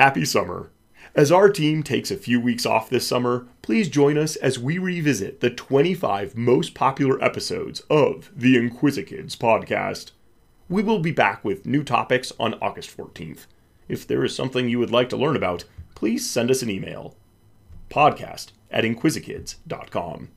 Happy summer! As our team takes a few weeks off this summer, please join us as we revisit the 25 most popular episodes of the Inquisikids podcast. We will be back with new topics on August 14th. If there is something you would like to learn about, please send us an email. Podcast at inquisikids.com.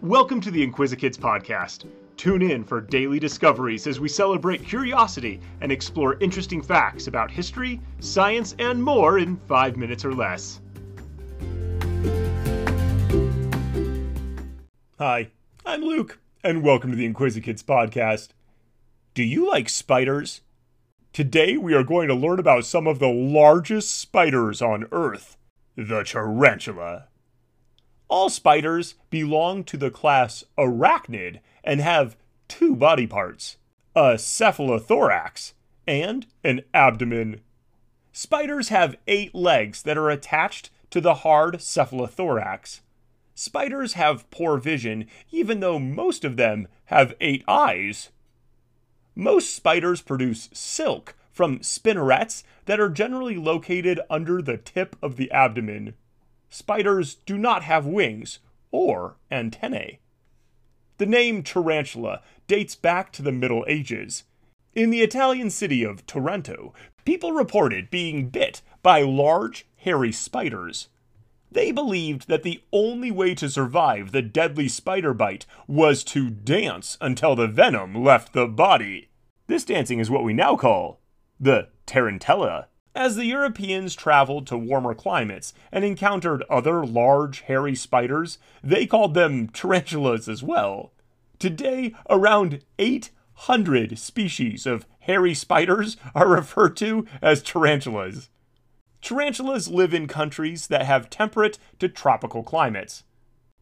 Welcome to the Inquisikids podcast. Tune in for daily discoveries as we celebrate curiosity and explore interesting facts about history, science, and more in five minutes or less. Hi, I'm Luke, and welcome to the Inquisikids podcast. Do you like spiders? Today we are going to learn about some of the largest spiders on Earth the tarantula. All spiders belong to the class arachnid and have two body parts a cephalothorax and an abdomen. Spiders have eight legs that are attached to the hard cephalothorax. Spiders have poor vision, even though most of them have eight eyes. Most spiders produce silk from spinnerets that are generally located under the tip of the abdomen. Spiders do not have wings or antennae. The name tarantula dates back to the Middle Ages. In the Italian city of Taranto, people reported being bit by large, hairy spiders. They believed that the only way to survive the deadly spider bite was to dance until the venom left the body. This dancing is what we now call the tarantella. As the Europeans traveled to warmer climates and encountered other large, hairy spiders, they called them tarantulas as well. Today, around 800 species of hairy spiders are referred to as tarantulas. Tarantulas live in countries that have temperate to tropical climates.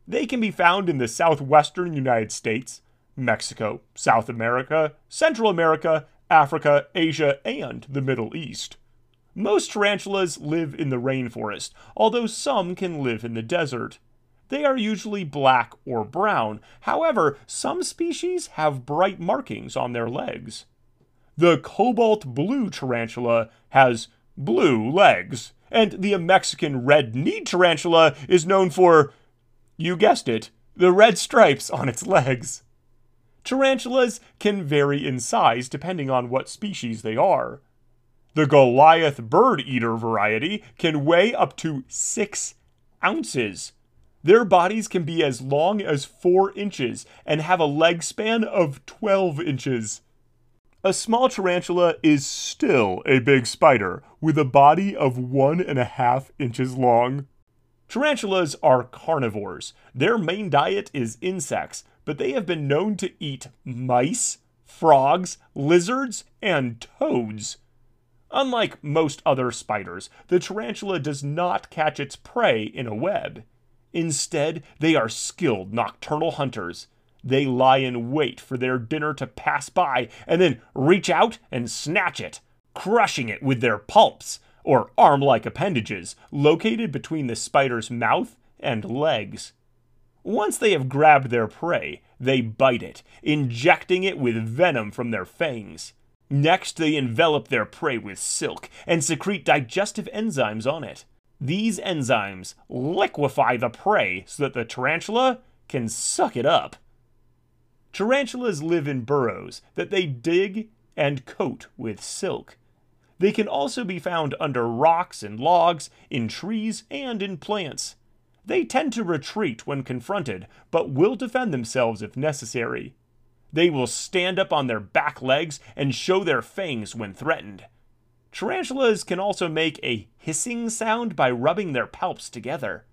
They can be found in the southwestern United States, Mexico, South America, Central America, Africa, Asia, and the Middle East. Most tarantulas live in the rainforest, although some can live in the desert. They are usually black or brown. However, some species have bright markings on their legs. The cobalt blue tarantula has blue legs, and the Mexican red kneed tarantula is known for, you guessed it, the red stripes on its legs. Tarantulas can vary in size depending on what species they are. The Goliath bird eater variety can weigh up to 6 ounces. Their bodies can be as long as 4 inches and have a leg span of 12 inches. A small tarantula is still a big spider with a body of one and a half inches long. Tarantulas are carnivores. Their main diet is insects, but they have been known to eat mice, frogs, lizards, and toads. Unlike most other spiders, the tarantula does not catch its prey in a web. Instead, they are skilled nocturnal hunters. They lie in wait for their dinner to pass by and then reach out and snatch it, crushing it with their palps, or arm like appendages, located between the spider's mouth and legs. Once they have grabbed their prey, they bite it, injecting it with venom from their fangs. Next, they envelop their prey with silk and secrete digestive enzymes on it. These enzymes liquefy the prey so that the tarantula can suck it up. Tarantulas live in burrows that they dig and coat with silk. They can also be found under rocks and logs, in trees, and in plants. They tend to retreat when confronted, but will defend themselves if necessary. They will stand up on their back legs and show their fangs when threatened. Tarantulas can also make a hissing sound by rubbing their palps together.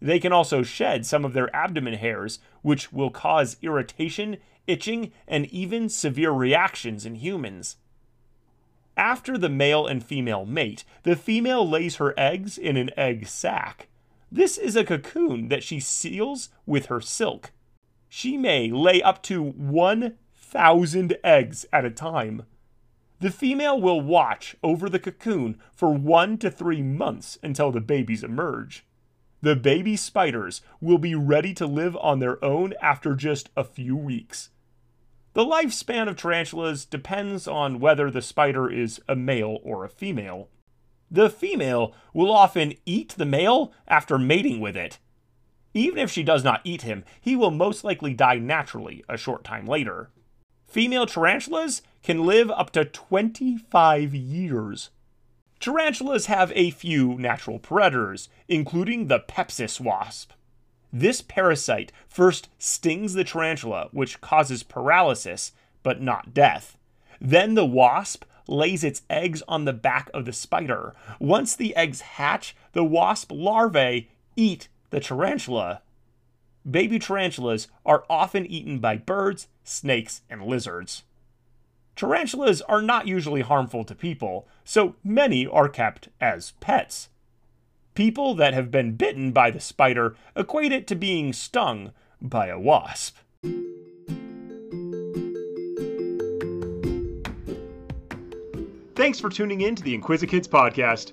They can also shed some of their abdomen hairs, which will cause irritation, itching, and even severe reactions in humans. After the male and female mate, the female lays her eggs in an egg sac. This is a cocoon that she seals with her silk she may lay up to 1,000 eggs at a time. The female will watch over the cocoon for one to three months until the babies emerge. The baby spiders will be ready to live on their own after just a few weeks. The lifespan of tarantulas depends on whether the spider is a male or a female. The female will often eat the male after mating with it. Even if she does not eat him, he will most likely die naturally a short time later. Female tarantulas can live up to 25 years. Tarantulas have a few natural predators, including the Pepsis wasp. This parasite first stings the tarantula, which causes paralysis, but not death. Then the wasp lays its eggs on the back of the spider. Once the eggs hatch, the wasp larvae eat the tarantula. Baby tarantulas are often eaten by birds, snakes, and lizards. Tarantulas are not usually harmful to people, so many are kept as pets. People that have been bitten by the spider equate it to being stung by a wasp. Thanks for tuning in to the Inquisikids podcast.